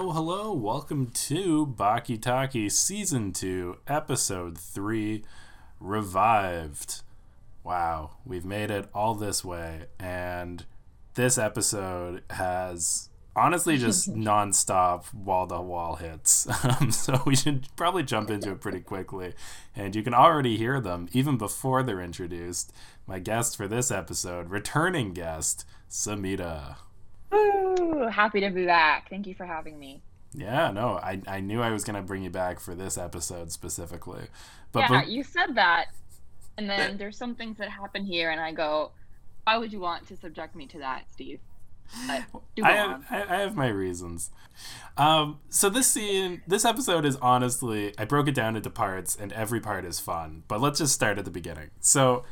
Hello, hello. Welcome to Baki Talki Season 2, Episode 3 Revived. Wow, we've made it all this way, and this episode has honestly just nonstop wall to wall hits. Um, so we should probably jump into it pretty quickly. And you can already hear them even before they're introduced. My guest for this episode, returning guest, Sumeeta. Ooh, happy to be back. Thank you for having me. Yeah, no, I, I knew I was going to bring you back for this episode specifically. But yeah, you said that. And then there's some things that happen here, and I go, why would you want to subject me to that, Steve? I have, I have my reasons. Um, so this scene, this episode is honestly, I broke it down into parts, and every part is fun. But let's just start at the beginning. So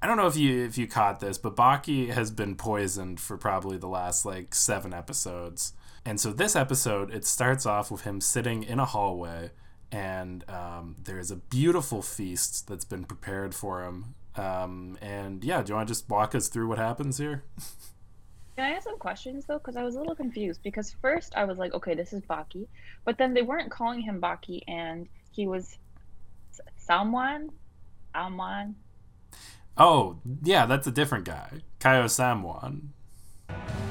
I don't know if you if you caught this, but Baki has been poisoned for probably the last like seven episodes. And so this episode, it starts off with him sitting in a hallway, and um, there is a beautiful feast that's been prepared for him. Um, and yeah, do you want to just walk us through what happens here? Can I ask some questions though? Because I was a little confused. Because first I was like, okay, this is Baki, but then they weren't calling him Baki, and he was someone, someone. Oh yeah, that's a different guy, Kaio Samwan.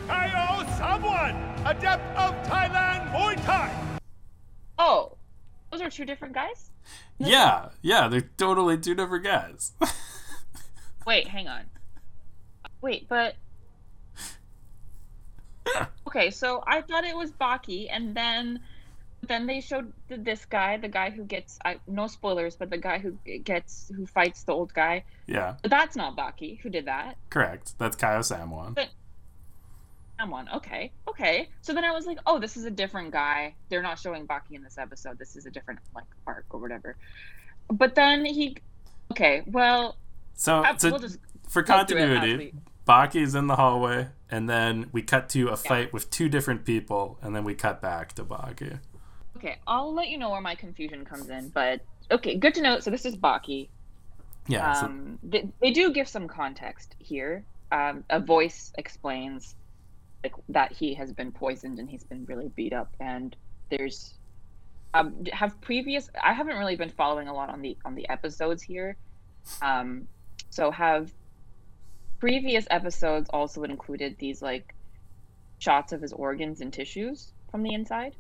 Kaio Samwan, adept of Thailand Muay Thai. Oh, those are two different guys. No. Yeah, yeah, they're totally two different guys. Wait, hang on. Wait, but okay, so I thought it was Baki, and then then they showed this guy, the guy who gets I, no spoilers, but the guy who gets who fights the old guy. Yeah. But that's not Baki. Who did that? Correct. That's Kaio Samwan. But, Samwan. Okay. Okay. So then I was like, oh, this is a different guy. They're not showing Baki in this episode. This is a different like arc or whatever. But then he. Okay. Well. So, I, so we'll just for continuity, Baki's in the hallway, and then we cut to a fight yeah. with two different people, and then we cut back to Baki. Okay, I'll let you know where my confusion comes in, but okay, good to know. So this is Baki. Yeah. Um, so... they, they do give some context here. Um, a voice explains like that he has been poisoned and he's been really beat up, and there's um, have previous. I haven't really been following a lot on the on the episodes here. Um, so have previous episodes also included these like shots of his organs and tissues from the inside?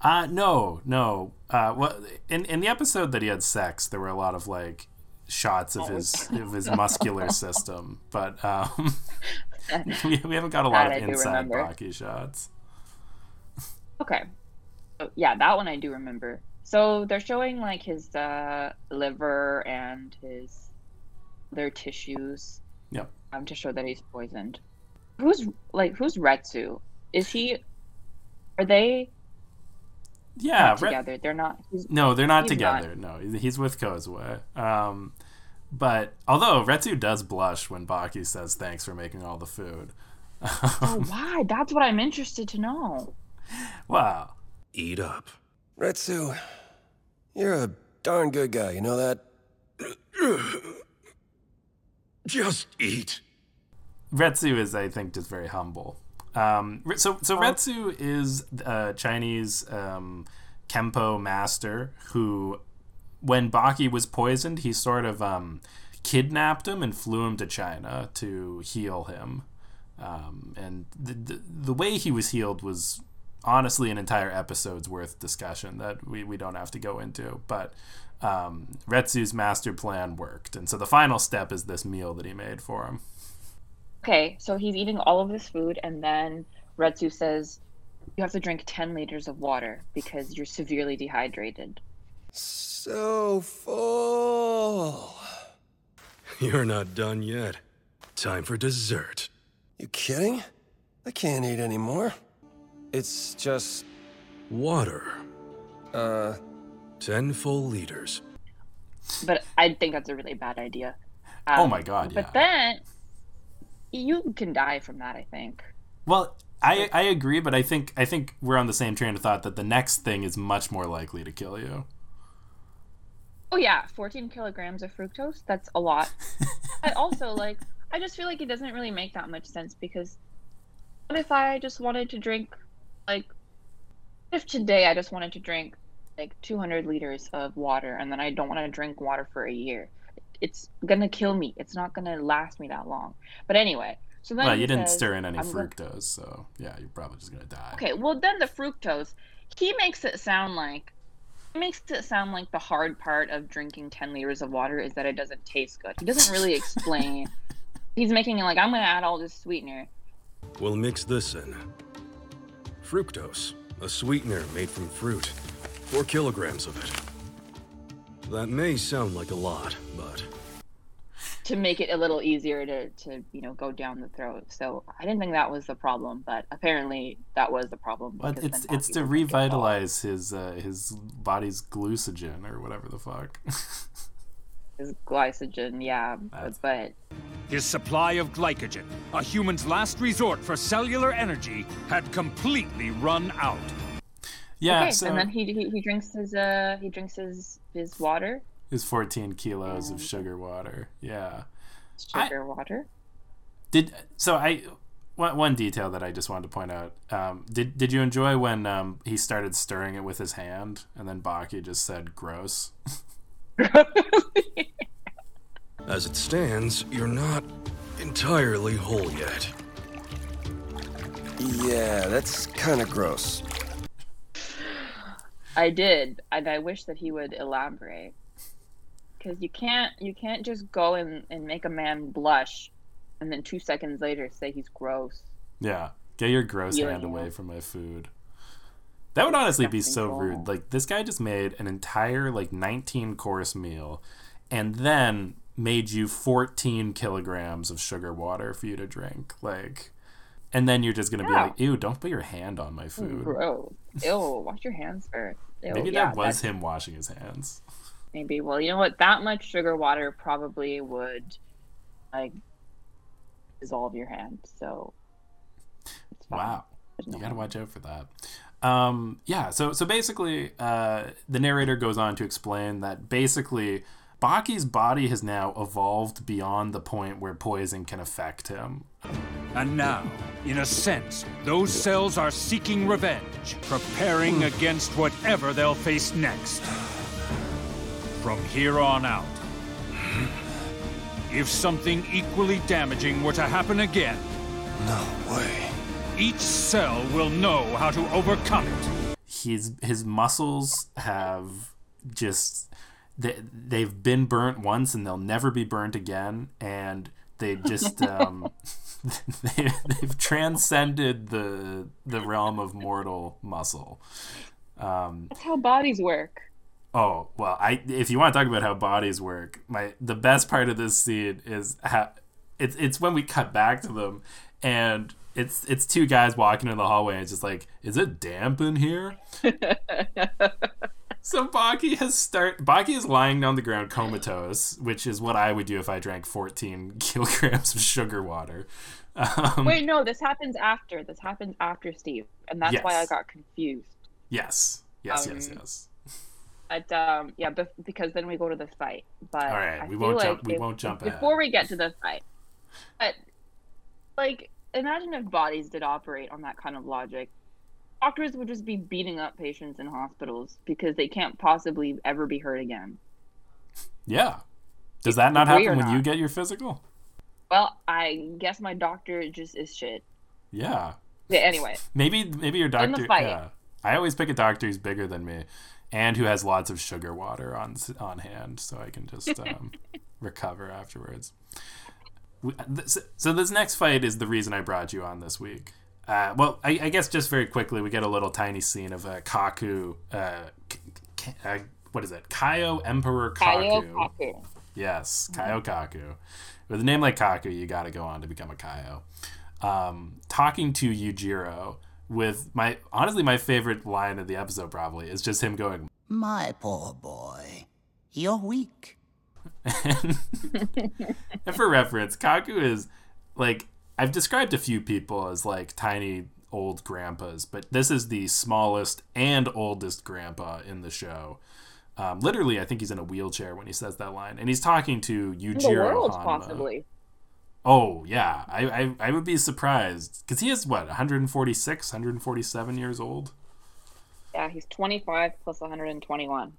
Uh no, no. Uh well in in the episode that he had sex, there were a lot of like shots of oh. his of his muscular system, but um we, we haven't got a lot of inside Baki shots. Okay. So, yeah, that one I do remember. So they're showing like his uh liver and his their tissues Yep. Um, to show that he's poisoned. Who's like who's Retsu? Is he? Are they? Yeah, together. they're not. no, they're not together. Not. No, he's with Kozue. Um, but although Retsu does blush when Baki says thanks for making all the food. oh, why? That's what I'm interested to know. Wow. Eat up. Retsu, you're a darn good guy, you know that? Just eat. Retsu is, I think, just very humble. Um, so, so. Retsu is a Chinese um, Kempo master who, when Baki was poisoned, he sort of um, kidnapped him and flew him to China to heal him. Um, and the, the, the way he was healed was honestly an entire episode's worth discussion that we, we don't have to go into. But um, Retsu's master plan worked. And so the final step is this meal that he made for him. Okay, so he's eating all of this food, and then Retsu says, You have to drink 10 liters of water because you're severely dehydrated. So full. You're not done yet. Time for dessert. You kidding? I can't eat anymore. It's just. Water. Uh, Ten full liters. But I think that's a really bad idea. Um, oh my god! But then you can die from that. I think. Well, I I agree, but I think I think we're on the same train of thought that the next thing is much more likely to kill you. Oh yeah, 14 kilograms of fructose. That's a lot. I also like. I just feel like it doesn't really make that much sense because what if I just wanted to drink like if today I just wanted to drink like 200 liters of water and then I don't want to drink water for a year, it's gonna kill me. It's not gonna last me that long. But anyway, so then Well, you didn't says, stir in any I'm gonna- fructose, so yeah, you're probably just gonna die. Okay, well then the fructose, he makes it sound like he makes it sound like the hard part of drinking 10 liters of water is that it doesn't taste good. He doesn't really explain. He's making it like I'm gonna add all this sweetener. We'll mix this in. Fructose, a sweetener made from fruit. Four kilograms of it. That may sound like a lot, but to make it a little easier to, to you know go down the throat. So I didn't think that was the problem, but apparently that was the problem. But it's it's to was like, revitalize his uh, his body's glucogen or whatever the fuck. His glycogen, yeah, That's- but His supply of glycogen, a human's last resort for cellular energy, had completely run out. Yeah, okay. so and then he, he he drinks his uh he drinks his his water, his 14 kilos of sugar water. Yeah. sugar water. Did so I one, one detail that I just wanted to point out. Um, did did you enjoy when um, he started stirring it with his hand and then Baki just said gross? as it stands, you're not entirely whole yet. Yeah, that's kind of gross. I did, and I wish that he would elaborate. Because you can't you can't just go and, and make a man blush, and then two seconds later say he's gross. Yeah. Get your gross hand away from my food. That would honestly be so rude. Like this guy just made an entire like 19 course meal and then made you 14 kilograms of sugar water for you to drink. Like and then you're just going to be like, "Ew, don't put your hand on my food." Gross. Ew. Wash your hands first. Ew, Maybe yeah, that was that- him washing his hands. Maybe. Well, you know what? That much sugar water probably would like dissolve your hand. So. Wow. You got to watch out for that. Um, yeah, so so basically, uh, the narrator goes on to explain that basically Baki's body has now evolved beyond the point where poison can affect him. And now, in a sense, those cells are seeking revenge, preparing hmm. against whatever they'll face next. From here on out, if something equally damaging were to happen again, No way. each cell will know how to overcome it. His his muscles have just they, they've been burnt once and they'll never be burnt again and they just um, they, they've transcended the the realm of mortal muscle. Um, That's how bodies work. Oh well, I if you want to talk about how bodies work, my the best part of this scene is how it's it's when we cut back to them, and it's it's two guys walking in the hallway, and it's just like, is it damp in here? so Baki has start Baki is lying on the ground comatose, which is what I would do if I drank 14 kilograms of sugar water. Um, Wait, no, this happens after. This happens after Steve, and that's why I got confused. Yes, yes, yes, Um, yes. But um, yeah, bef- because then we go to the fight. But All right, I we won't like jump- we if- won't jump before ahead. we get to the fight. But like, imagine if bodies did operate on that kind of logic. Doctors would just be beating up patients in hospitals because they can't possibly ever be hurt again. Yeah. Does that not happen when you get your physical? Well, I guess my doctor just is shit. Yeah. Yeah, anyway, Maybe maybe your the doctor. fight. Yeah, I always pick a doctor who's bigger than me, and who has lots of sugar water on on hand, so I can just um, recover afterwards. So this next fight is the reason I brought you on this week. Uh, well, I, I guess just very quickly, we get a little tiny scene of uh, Kaku. Uh, K- K- uh, what is it? Kaio Emperor Kaio Kaku. Kaku. Yes, Kaio Kaku. With a name like Kaku, you got to go on to become a Kaio. Um, talking to Yujiro with my honestly my favorite line of the episode probably is just him going My poor boy. You're weak. and for reference, Kaku is like I've described a few people as like tiny old grandpas, but this is the smallest and oldest grandpa in the show. Um, literally, I think he's in a wheelchair when he says that line, and he's talking to Yujiro the world, Hanma. possibly. Oh yeah, I I, I would be surprised because he is what 146, 147 years old. Yeah, he's 25 plus 121,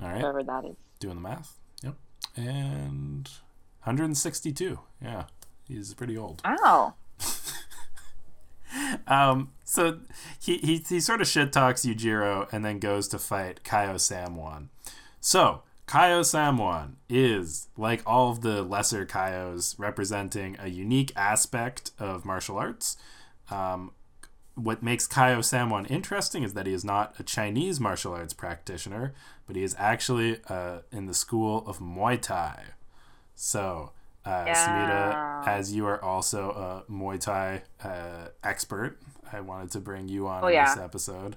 All right, whatever that is. doing the math. Yep, and 162. Yeah, he's pretty old. Wow. Um, so he, he he sort of shit talks Yujiro and then goes to fight Kaio Samwan. So Kaio Samwan is like all of the lesser Kaios, representing a unique aspect of martial arts. Um, what makes Kaio Samwan interesting is that he is not a Chinese martial arts practitioner, but he is actually uh, in the school of Muay Thai. So, uh, Yeah. Sumeeta, as you are also a Muay Thai uh, expert, I wanted to bring you on Oh, in yeah. this episode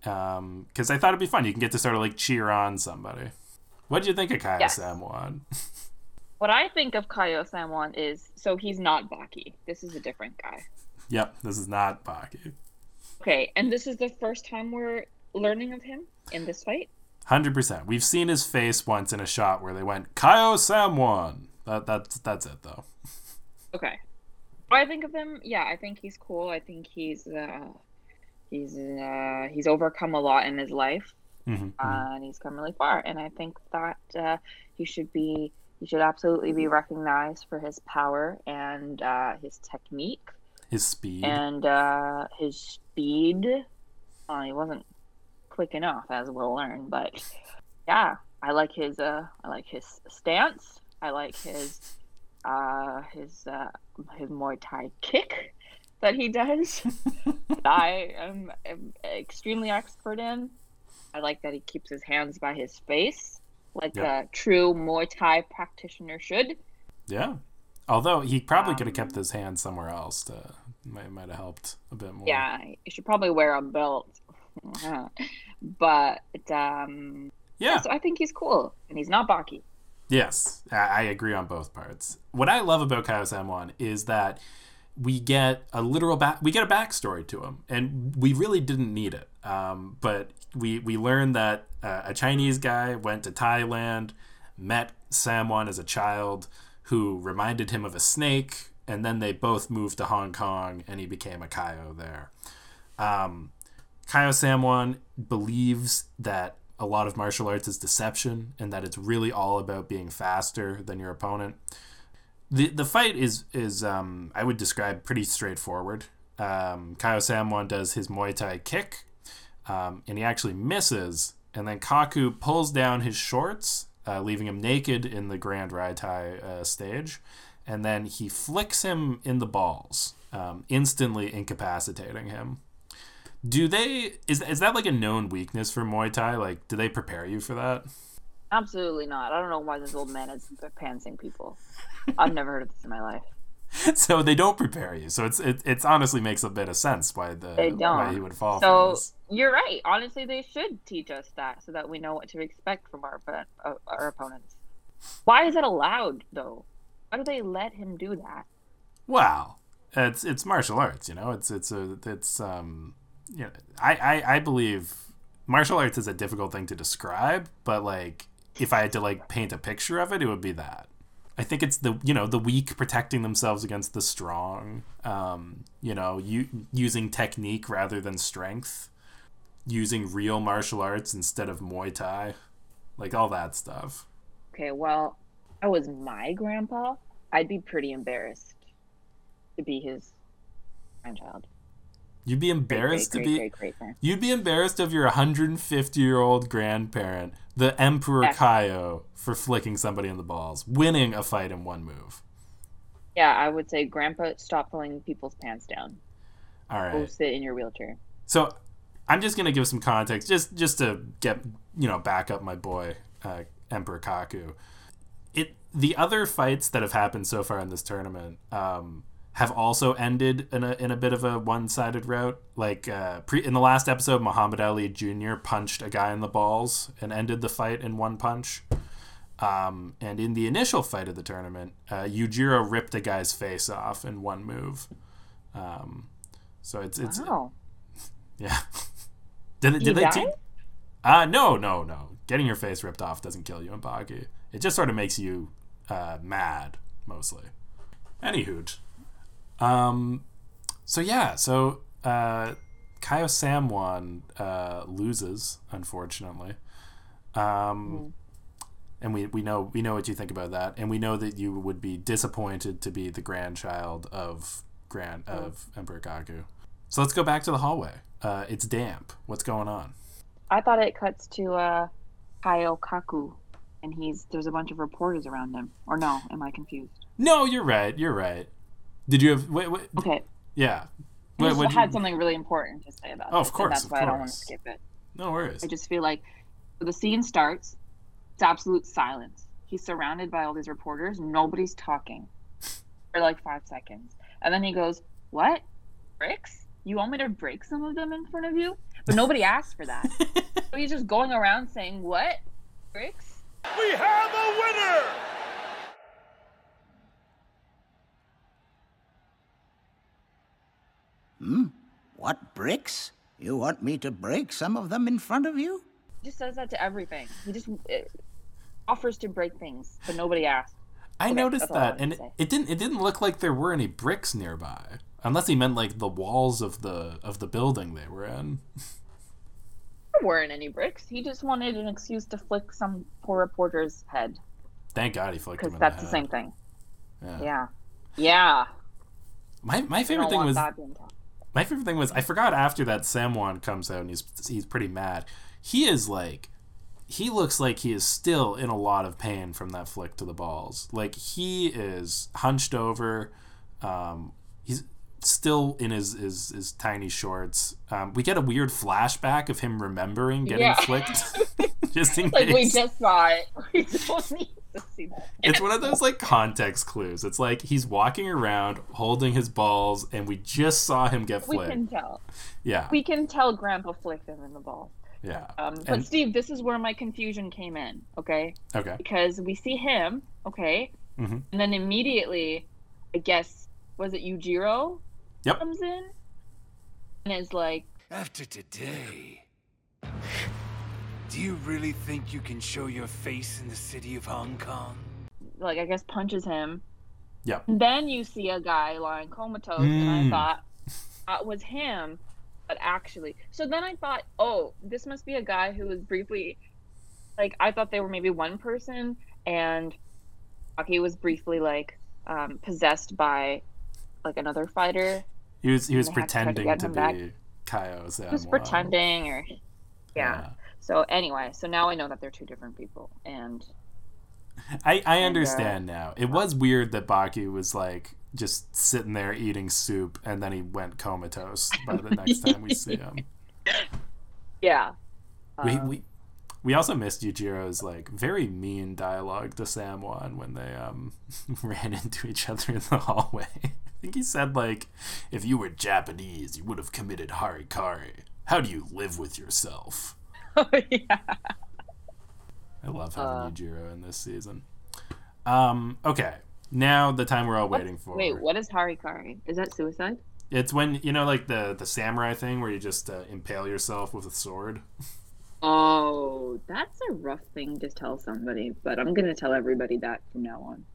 because I thought it'd be fun. You can get to sort of like cheer on somebody. What do you think of Kaio Yes. Samwan? What I think of Kaio Samwan is so he's not Baki. This is a different guy. yep, this is not Baki. Okay, and this is the first time we're learning of him in this fight. Hundred percent. We've seen his face once in a shot where they went Kaio Samwan. That that's that's it though. Okay. What I think of him, yeah, I think he's cool. I think he's uh he's uh he's overcome a lot in his life. Mhm, mhm. uh, and he's come really far. And I think that uh, he should be he should absolutely be recognized for his power and uh, his technique His speed. and uh, his speed. Uh, he wasn't quick enough, as we'll learn, but yeah, I like his uh, I like his stance. I like his uh, his uh, his Muay Thai kick that he does. that I am, am extremely expert in. I like that he keeps his hands by his face, like Yep. a true Muay Thai practitioner should. yeah. Although he probably could have Um, kept his hands somewhere else to might might have helped a bit more. Yeah, you should probably wear a belt. but um, Yeah. so I think he's cool, and he's not Baki. Yes, I, agree on both parts. What I love about Kaio Samwan is that we get a literal back, we get a backstory to him, and we really didn't need it. Um, but we we learned that uh, a Chinese guy went to Thailand, met Samwan as a child, who reminded him of a snake, and then they both moved to Hong Kong, and he became a Kaio there. Um, Kaio Samwan believes that a lot of martial arts is deception and that it's really all about being faster than your opponent. The the fight is is um, I would describe pretty straightforward. Um, Kaio Samwan does his Muay Thai kick, um, and he actually misses, and then Kaku pulls down his shorts, uh, leaving him naked in the Grand Rai Thai uh, stage, and then he flicks him in the balls, um, instantly incapacitating him do they is is that like a known weakness for Muay Thai? Like, do they prepare you for that? Absolutely not. I don't know why this old man is pantsing people. I've never heard of this in my life. so they don't prepare you. So it's it it's honestly makes a bit of sense why the They why don't. he would fall for So you're right. Honestly, they should teach us that so that we know what to expect from our uh, our opponents. Why is it allowed though? Why do they let him do that? Wow, it's it's martial arts. You know, it's it's a it's um you know I I, I believe martial arts is a difficult thing to describe, but like if I had to like paint a picture of it, it would be that. I think it's the you know the weak protecting themselves against the strong. Um, you know, you, using technique rather than strength, using real martial arts instead of Muay Thai, like all that stuff. Okay, well, I was my grandpa. I'd be pretty embarrassed to be his grandchild. You'd be embarrassed great, to be. great, great, great. You'd be embarrassed of your 150 year old grandparent, the Emperor Yes. Kaio, for flicking somebody in the balls, winning a fight in one move. Yeah, I would say, Grandpa, stop pulling people's pants down. All Go sit in your wheelchair. So I'm just gonna give some context, just just to get you know back up my boy uh, Emperor Kaku. It the other fights that have happened so far in this tournament um, have also ended in a in a bit of a one sided route. Like uh, pre in the last episode, Muhammad Ali Jr. punched a guy in the balls and ended the fight in one punch. Um, and in the initial fight of the tournament, uh, Yujiro ripped a guy's face off in one move. Um, so it's it's Wow. yeah. did it, You did they teach? Uh no, no, no. Getting your face ripped off doesn't kill you in Baki. It just sort of makes you uh, mad, mostly. Any Anywho, um, so yeah, so uh, Kaio Samwan uh, loses, unfortunately. Um, and we, we know we know what you think about that, and we know that you would be disappointed to be the grandchild of grand of Emperor Kaku. So let's go back to the hallway. Uh, it's damp. What's going on? I thought it cuts to uh, Kaio Kaku, and he's there's a bunch of reporters around him. Or no, am I confused? No, you're right. You're right. Did you have? Wait, wait, Okay, yeah. I just what'd had you- something really important to say about Oh, of this, and course, that's of why I don't want to course. skip it. no worries. I just feel like the scene starts, it's absolute silence. He's surrounded by all these reporters, nobody's talking for like five seconds. And then he goes, What? Bricks? You want me to break some of them in front of you? But nobody asked for that. so he's just going around saying, What? Bricks? We have a winner! What bricks? You want me to break some of them in front of you? He just says that to everything. He just uh, offers to break things, but nobody asked. I Okay, noticed that's all I that, and it, it didn't. It didn't look like there were any bricks nearby, unless he meant like the walls of the of the building they were in. There weren't any bricks. He just wanted an excuse to flick some poor reporter's head Thank God he flicked him because that's the, the same thing. Yeah. Yeah. Yeah. My my favorite thing was that being talked. My favorite thing was I forgot after that Samwan comes out and he's he's pretty mad. He is like he looks like he is still in a lot of pain from that flick to the balls. Like he is hunched over. Um, he's still in his his, his tiny shorts. Um, we get a weird flashback of him remembering getting Yeah. flicked. just in Like we just saw it. We don't need to see that. It's one of those like context clues. It's like he's walking around holding his balls, and we just saw him get flipped. We can tell. Yeah, We can tell Grandpa flicked him in the ball. yeah. Um, but And- Steve, this is where my confusion came in. Okay, Okay. because we see him. Okay, Mhm. and then immediately, I guess was it Yujiro Yep. comes in and is like, After today, do you really think you can show your face in the city of Hong Kong? like I guess punches him. Yeah. Then you see a guy lying comatose, and I Mm. thought that was him, but actually, so then I thought, oh, this must be a guy who was briefly, like, I thought they were maybe one person, and he was briefly like um, possessed by like another fighter. He was he was they had to to pretending to him back. be Kaio Samwan. He was pretending, or yeah. So anyway, so now I know that they're two different people, and I, I And, uh, understand now. It was weird that Baki was like just sitting there eating soup and then he went comatose by the next time we see him. yeah. We, Um, we we also missed Yujiro's like very mean dialogue to Samwan when they um ran into each other in the hallway. I think he said like, "If you were Japanese, you would have committed harikari. How do you live with yourself?" Oh yeah. I love having Uh, Yujiro in this season. Um, okay, now the time we're all waiting for. Wait, what is harikari? Is that suicide? It's when you know, like the the samurai thing, where you just uh, impale yourself with a sword. Oh, that's a rough thing to tell somebody, but I'm gonna tell everybody that from now on.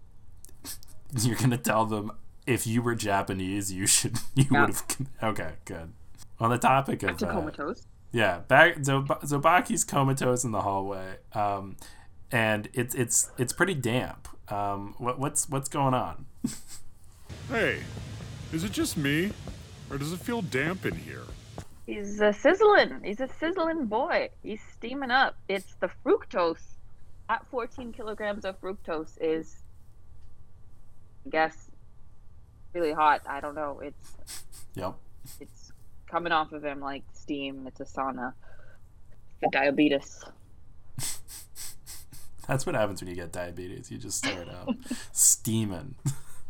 You're gonna tell them if you were Japanese, you should you Yeah. would have. Okay, good. On the topic of uh, comatose. Yeah, back Zob- Zobaki's comatose in the hallway, um, and it's it's it's pretty damp. Um, what what's what's going on? Hey, is it just me? Or does it feel damp in here? He's a sizzling. He's a sizzling boy. He's steaming up. It's the fructose. At 14 kilograms of fructose is, I guess, really hot. I don't know. It's Yep. it's coming off of him like steam. It's a sauna. The diabetes. That's what happens when you get diabetes. You just start um, steaming.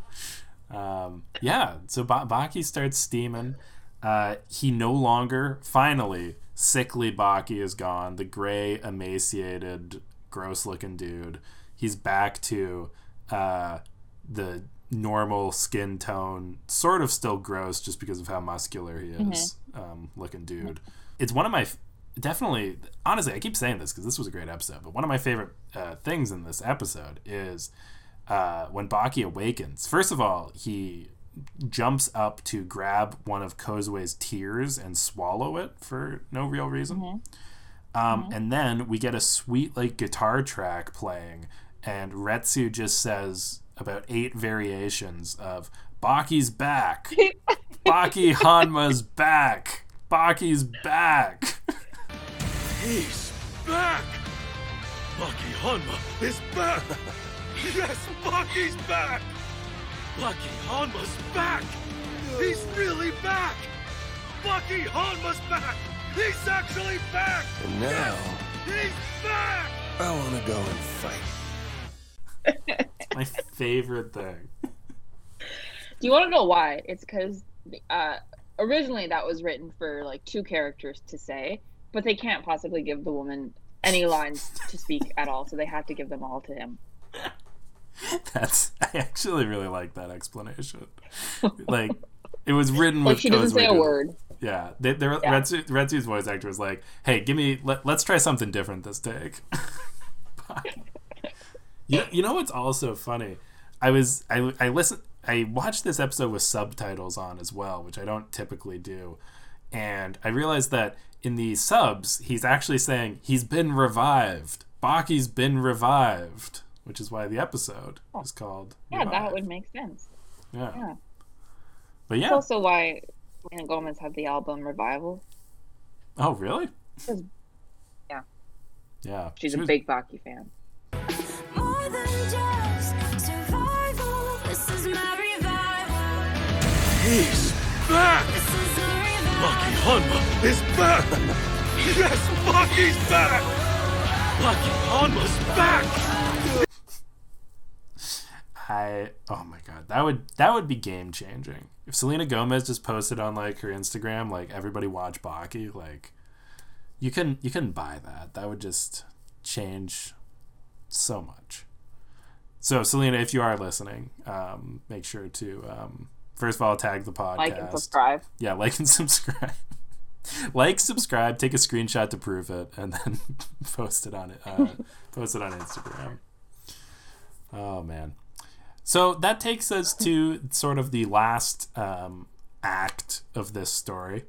um, yeah, so ba- Baki starts steaming. Uh, he no longer, finally, sickly Baki is gone. The gray, emaciated, gross looking dude. He's back to uh, the normal skin tone, sort of still gross just because of how muscular he is, um, looking dude. It's one of my f- definitely honestly i keep saying this because this was a great episode but one of my favorite uh, things in this episode is uh, when baki awakens first of all he jumps up to grab one of Kozue's tears and swallow it for no real reason. Um, And then we get a sweet like guitar track playing, and Retsu just says about eight variations of Baki's back, Baki Hanma's back, Baki's back. He's back! Baki Hanma is back! yes, Baki's back! Baki Hanma's back! He's really back! Baki Hanma's back! He's actually back! And now, He's back! I want to go and fight. My favorite thing. Do you want to know why? It's because uh, originally that was written for like two characters to say, but they can't possibly give the woman any lines to speak at all, so they have to give them all to him. That's I actually really like that explanation. Like it was written Like with she doesn't say a word. Yeah, they, they were, Yeah. Retsu, Retsu's voice actor was like, "Hey, give me let, let's try something different this take." you, you know what's also funny? I was I I listened I watched this episode with subtitles on as well, which I don't typically do, and I realized that in the subs he's actually saying he's been revived. Baki's been revived, which is why the episode oh. is called. Yeah, that would make sense. Yeah. yeah. But yeah, That's also why Selena Gomez had the album Revival. Oh, really? Yeah. Yeah. She's She a was- big Baki fan. He's back! Baki. Hanma is back! Yes, Baki's back! Baki Hanma's back! I oh my god, that would that would be game changing. If Selena Gomez just posted on like her Instagram, like everybody watch Baki, like you couldn't you couldn't buy that. That would just change so much. So Selena, if you are listening, um, make sure to um, first of all tag the podcast. Like and subscribe. Yeah, like and subscribe. like, subscribe, take a screenshot to prove it, and then post it on it. Uh, post it on Instagram. Oh man. So that takes us to sort of the last um, act of this story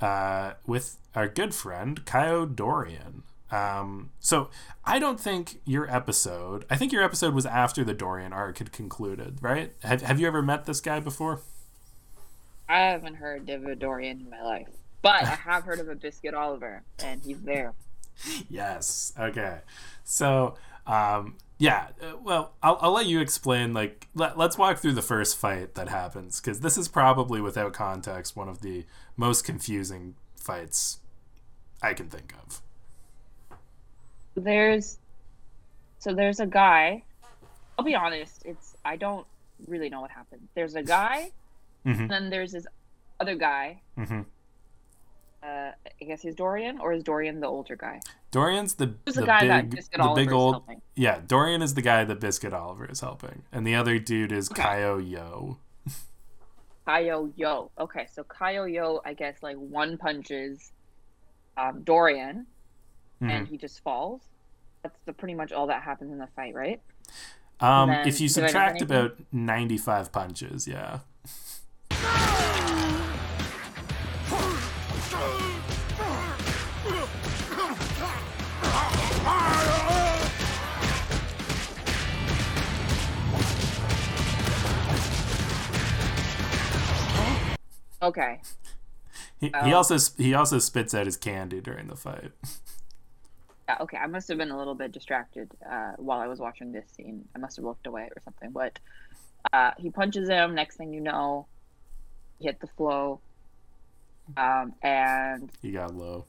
uh, with our good friend Kaio Dorian. Um, so I don't think your episode. I think your episode was after the Dorian arc had concluded, right? Have Have you ever met this guy before? I haven't heard of a Dorian in my life, but I have heard of a Biscuit Oliver, and he's there. Yes. Okay. So, um, yeah. uh, Well, I'll, I'll let you explain. Like, let, let's walk through the first fight that happens because this is probably, without context, one of the most confusing fights I can think of. There's so there's a guy. I'll be honest, it's I don't really know what happened. There's a guy, Mhm. and then there's this other guy. hmm Uh, I guess he's Dorian, or is Dorian the older guy? Dorian's the Who's the the, guy that big Biscuit the Oliver big old yeah. Dorian is the guy that Biscuit Oliver is helping, and the other dude is Okay. Kaio Yo. Kaio Yo. Okay, so Kaio Yo, I guess like one punches um, Dorian, Mhm. and he just falls. That's the, pretty much all that happens in the fight, right? Um, then if you do I miss subtract about ninety five punches, yeah. Okay. He, he Oh. also he also spits out his candy during the fight. Yeah, okay. I must have been a little bit distracted uh, while I was watching this scene. I must have looked away or something. But uh, he punches him. Next thing you know, he hit the flow, um, and He got low.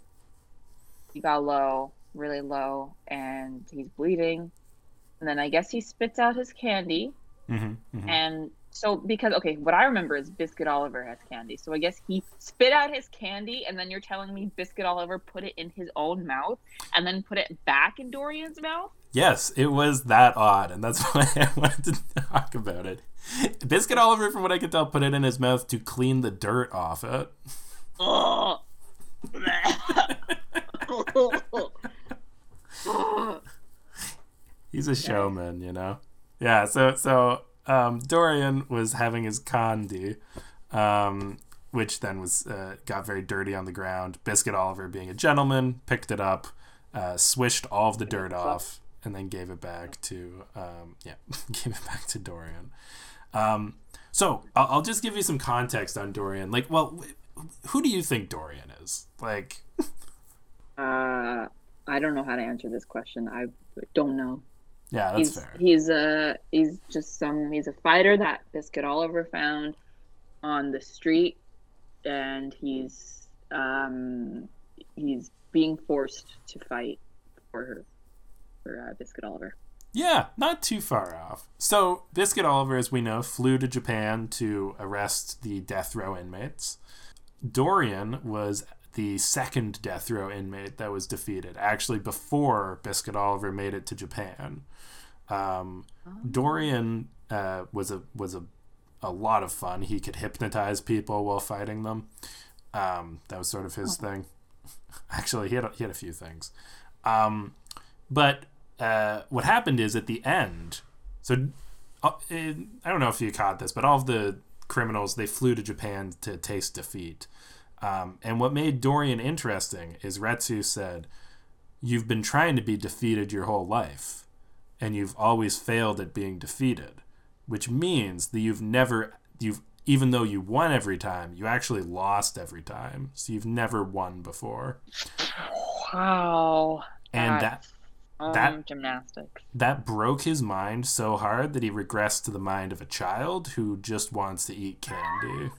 he got low, really low, and he's bleeding. And then I guess he spits out his candy. hmm hmm And so, because, okay, what I remember is Biscuit Oliver has candy. So I guess he spit out his candy, and then you're telling me Biscuit Oliver put it in his own mouth and then put it back in Dorian's mouth? Yes, it was that odd, and that's why I wanted to talk about it. Biscuit Oliver, from what I could tell, put it in his mouth to clean the dirt off it. Ugh. He's a showman, you know. Yeah. So so um, Dorian was having his condi, um, which then was uh, got very dirty on the ground. Biscuit Oliver, being a gentleman, picked it up, uh, swished all of the dirt off, and then gave it back to um, yeah, gave it back to Dorian. Um, so I'll, I'll just give you some context on Dorian. Like, well, wh- who do you think Dorian is? Like, Uh, I don't know how to answer this question. I don't know. Yeah, that's he's fair. he's a he's just some he's a fighter that Biscuit Oliver found on the street, and he's um he's being forced to fight for her for uh, Biscuit Oliver. Yeah, not too far off. So, Biscuit Oliver, as we know, flew to Japan to arrest the death row inmates. Dorian was the second death row inmate that was defeated, actually, before Biscuit Oliver made it to Japan. Um, Dorian uh, was a was a, a lot of fun. He could hypnotize people while fighting them. Um, that was sort of his thing. Actually, he had a, he had a few things. Um, but uh, what happened is at the end, so uh, it, I don't know if you caught this, but all of the criminals they flew to Japan to taste defeat. Um, and what made Dorian interesting is Retsu said, "You've been trying to be defeated your whole life, and you've always failed at being defeated, which means that you've never you've even though you won every time, you actually lost every time. So you've never won before." Wow. And that um, that- gymnastics. that broke his mind so hard that he regressed to the mind of a child who just wants to eat candy.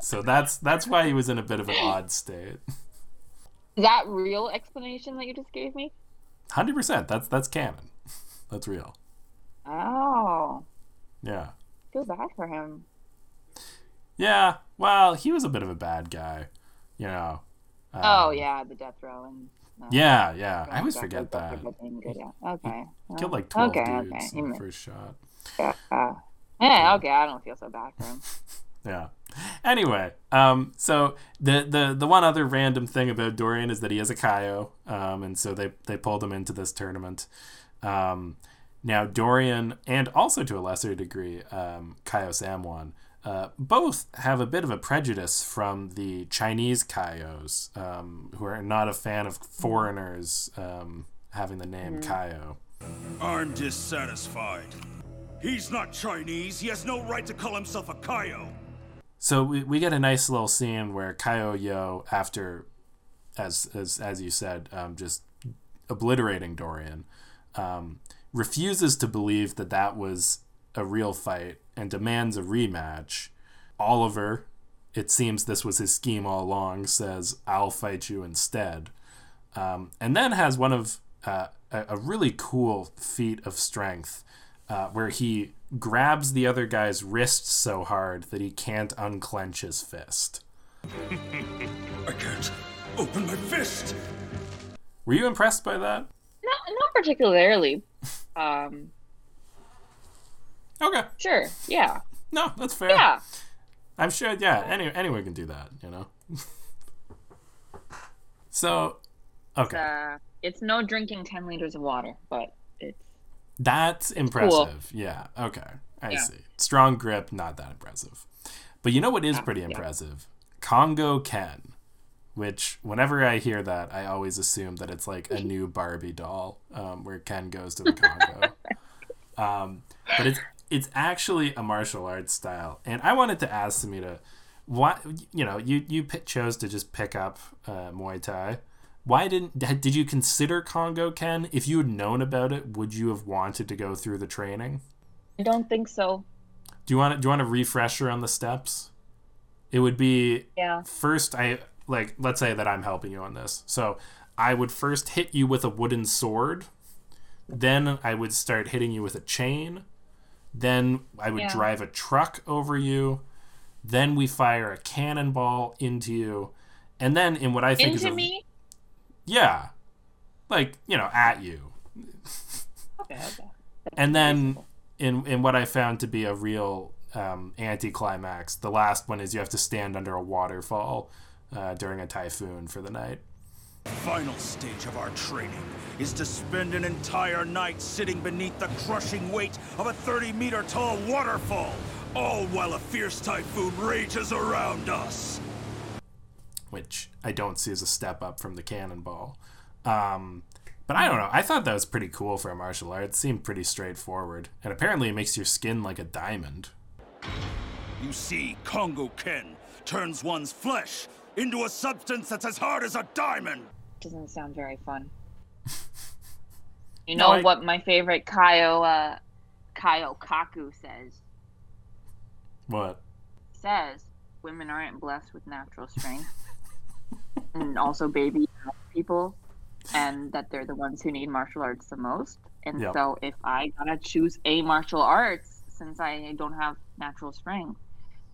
So that's that's why he was in a bit of an odd state. That real explanation that you just gave me? Hundred percent. That's that's canon. That's real. Oh, Yeah. feel bad for him. Yeah. Well, he was a bit of a bad guy. You know. Um, oh yeah, the death row and. no. Yeah, yeah. I always forget that. row being good. Okay. Killed like twelve okay, dudes okay. in the first shot. yeah, uh, yeah, okay. I don't feel so bad for him. Yeah. Anyway, um, so the, the the one other random thing about Dorian is that he has a Kaio, um, and so they they pulled him into this tournament. Um, now Dorian and also to a lesser degree um, Kaio Samwan uh, both have a bit of a prejudice from the Chinese Kaios, um, who are not a fan of foreigners um, having the name Kaio. I'm dissatisfied. He's not Chinese. He has no right to call himself a Kaio. So we, we get a nice little scene where Kaio Yo, after, as as as you said, um, just obliterating Dorian, um, refuses to believe that that was a real fight and demands a rematch. Oliver, it seems this was his scheme all along, says, "I'll fight you instead," um, and then has one of uh, a, a really cool feat of strength uh, where he grabs the other guy's wrist so hard that he can't unclench his fist. I can't open my fist. Were you impressed by that? Not not particularly. Um, Okay. sure. Yeah. No, that's fair. Yeah. I'm sure, yeah, any, anyone can do that, you know? so, okay. Uh, it's no drinking ten liters of water, but it's That's impressive. Yeah, okay. I Yeah. see. Strong grip, not that impressive. But you know what is pretty yeah. impressive? Congo Ken. Which, whenever I hear that, I always assume that it's like a new Barbie doll um, where Ken goes to the Congo. um, but it's it's actually a martial arts style, and I wanted to ask Sumeeta, why you know you you pi- chose to just pick up uh, Muay Thai. Why didn't did you consider Congo Ken? If you had known about it, would you have wanted to go through the training? I don't think so. Do you want to, do you want a refresher on the steps? It would be Yeah. first I like let's say that I'm helping you on this. So I would first hit you with a wooden sword. Then I would start hitting you with a chain. Then I would Yeah. drive a truck over you. Then we fire a cannonball into you. And then in what I think is Into a, me? Yeah. Like, you know, at you. Okay, okay. And then in in what I found to be a real um, anticlimax, the last one is you have to stand under a waterfall uh, during a typhoon for the night. Final stage of our training is to spend an entire night sitting beneath the crushing weight of a 30 meter tall waterfall, all while a fierce typhoon rages around us. Which I don't see as a step up from the cannonball. Um, but I don't know. I thought that was pretty cool for a martial art. It seemed pretty straightforward, and apparently it makes your skin like a diamond. You see, Kongo Ken turns one's flesh into a substance that's as hard as a diamond. Doesn't sound very fun. You No, know I- what my favorite Kaio uh, Kaio Kaku says? What? Says women aren't blessed with natural strength, and also baby people, and that they're the ones who need martial arts the most. And Yep. so, if I gotta choose a martial arts, since I don't have natural strength,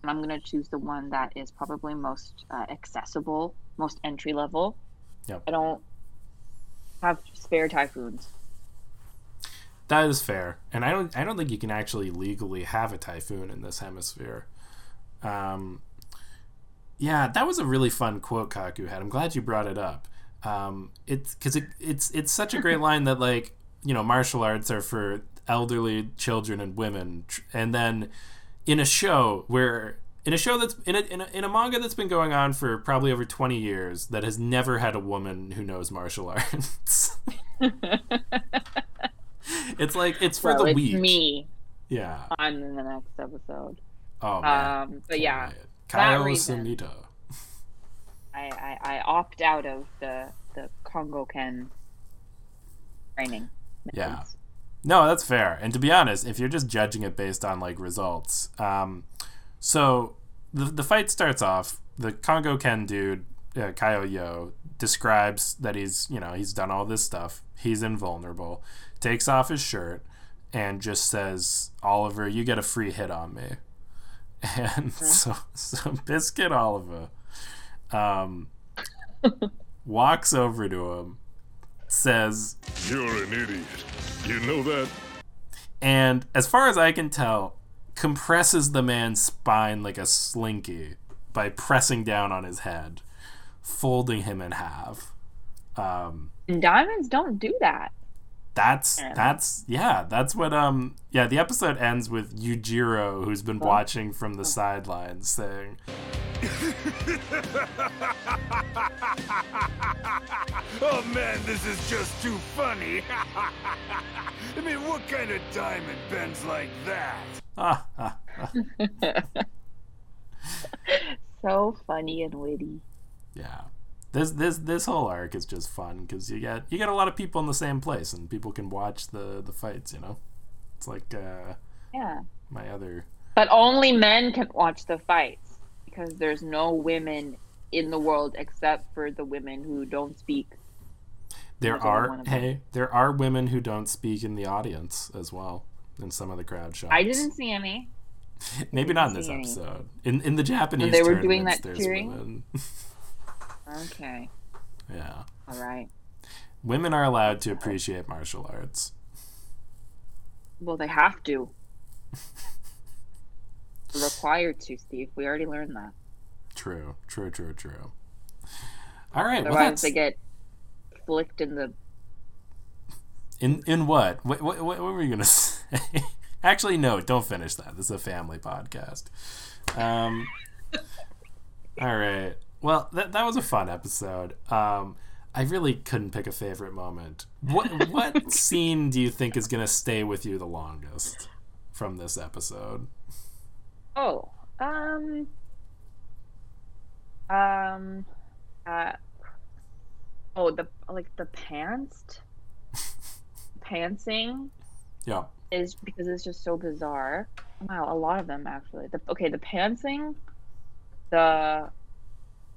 I'm gonna choose the one that is probably most uh, accessible, most entry level. Yep. I don't have spare typhoons. That is fair, and I don't. I don't think you can actually legally have a typhoon in this hemisphere. Um, yeah, that was a really fun quote Kaku had. I'm glad you brought it up. Um, it's because it, it's it's such a great line that like you know martial arts are for elderly children and women, and then in a show where in a show that's in a, in a in a manga that's been going on for probably over 20 years that has never had a woman who knows martial arts. it's like it's for well, the it's weak. me Yeah. on in the next episode. Oh man. Um, but yeah. Kyle. Sumeeta. I, I, I opt out of the the Kongo Ken training. Yeah. No, that's fair. And to be honest, if you're just judging it based on like results, um, so the the fight starts off. The Kongo Ken dude, uh, Kaio Yo, describes that he's you know he's done all this stuff. He's invulnerable. Takes off his shirt and just says, "Oliva, you get a free hit on me." And so so Biscuit Oliva, um, walks over to him, says, You're an idiot. You know that? and as far as I can tell, compresses the man's spine like a slinky by pressing down on his head, folding him in half. Um, And diamonds don't do that. That's Yeah. that's yeah, that's what um yeah, the episode ends with Yujiro who's been watching from the sidelines saying, Oh man, this is just too funny. I mean, what kind of diamond bends like that? ah, ah, ah. So funny and witty. yeah. This this this whole arc is just fun because you get you get a lot of people in the same place and people can watch the the fights. You know, it's like uh, Yeah. my other But only men can watch the fights because there's no women in the world except for the women who don't speak. There are one of them. hey, there are women who don't speak in the audience as well in some of the crowd shots. I didn't see any. Maybe not in this see any. episode. In in the Japanese they were doing that there's cheering? Okay. yeah, All right. women are allowed to appreciate martial arts. Well, they have to. Required to, Steve. We already learned that. True, true, true, true. All right, well, Otherwise, that's they get flicked in the. in in what? What, what? what were you gonna say? Actually, no. Don't finish that. This is a family podcast. Um. all right. Well, that that was a fun episode. Um, I really couldn't pick a favorite moment. What what scene do you think is gonna stay with you the longest from this episode? Oh. Um. Um. Uh. Oh, the like the pants. Pantsing Yeah. is because it's just so bizarre. Wow, a lot of them actually. The, okay, the pantsing, the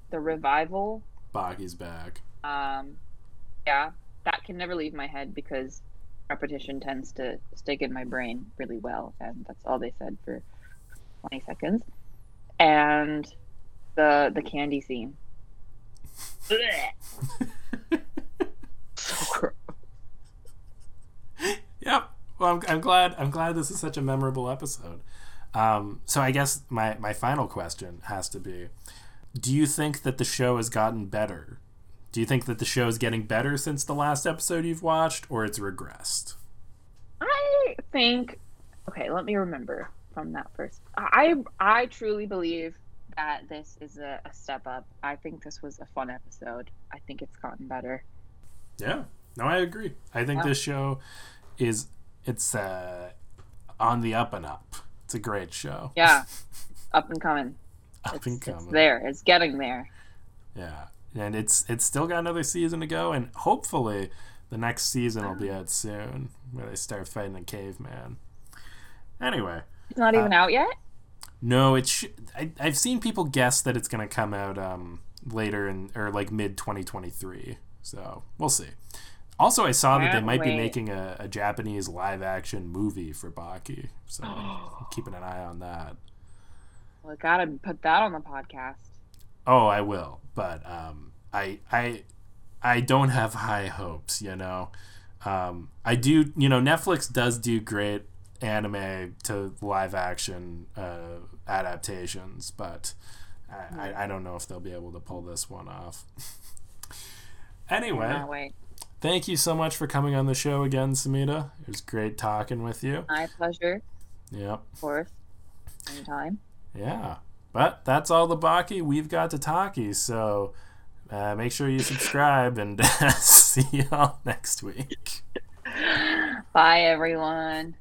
the revival. Baki's back. Um, yeah, that can never leave my head because repetition tends to stick in my brain really well, and that's all they said for twenty seconds. And the the candy scene. Blech. so gross. Yep. Well, I'm, I'm glad. I'm glad this is such a memorable episode. Um, so I guess my my final question has to be: Do you think that the show has gotten better Do you think that the show is getting better since the last episode you've watched, or it's regressed? I think okay, let me remember from that first. I I truly believe that this is a, a step up. I think this was a fun episode. I think it's gotten better. Yeah. No, I agree. I think Yeah. this show is it's uh on the up and up. It's a great show. Yeah. Up and coming. Up It's, and it's um, there. It's getting there. Yeah. And it's it's still got another season to go and hopefully the next season will be mm. out soon where they start fighting a caveman. Anyway, It's not even uh, out yet. no, it's sh- I, I've seen people guess that it's going to come out um later in or like mid 2023. So, we'll see. Also, I saw that they might be making a, a Japanese live action movie for Baki. So, keeping an eye on that. Well, gotta put that on the podcast. Oh, I will, but um, I I I don't have high hopes. You know, um, I do. You know, Netflix does do great anime to live action uh, adaptations, but I, I, I don't know if they'll be able to pull this one off. anyway, thank you so much for coming on the show again, Sumeeta. It was great talking with you. My pleasure, Yep. of course. Anytime. Yeah. But that's all the Baki we've got to talkie. So uh, make sure you subscribe and see y'all next week. Bye, everyone.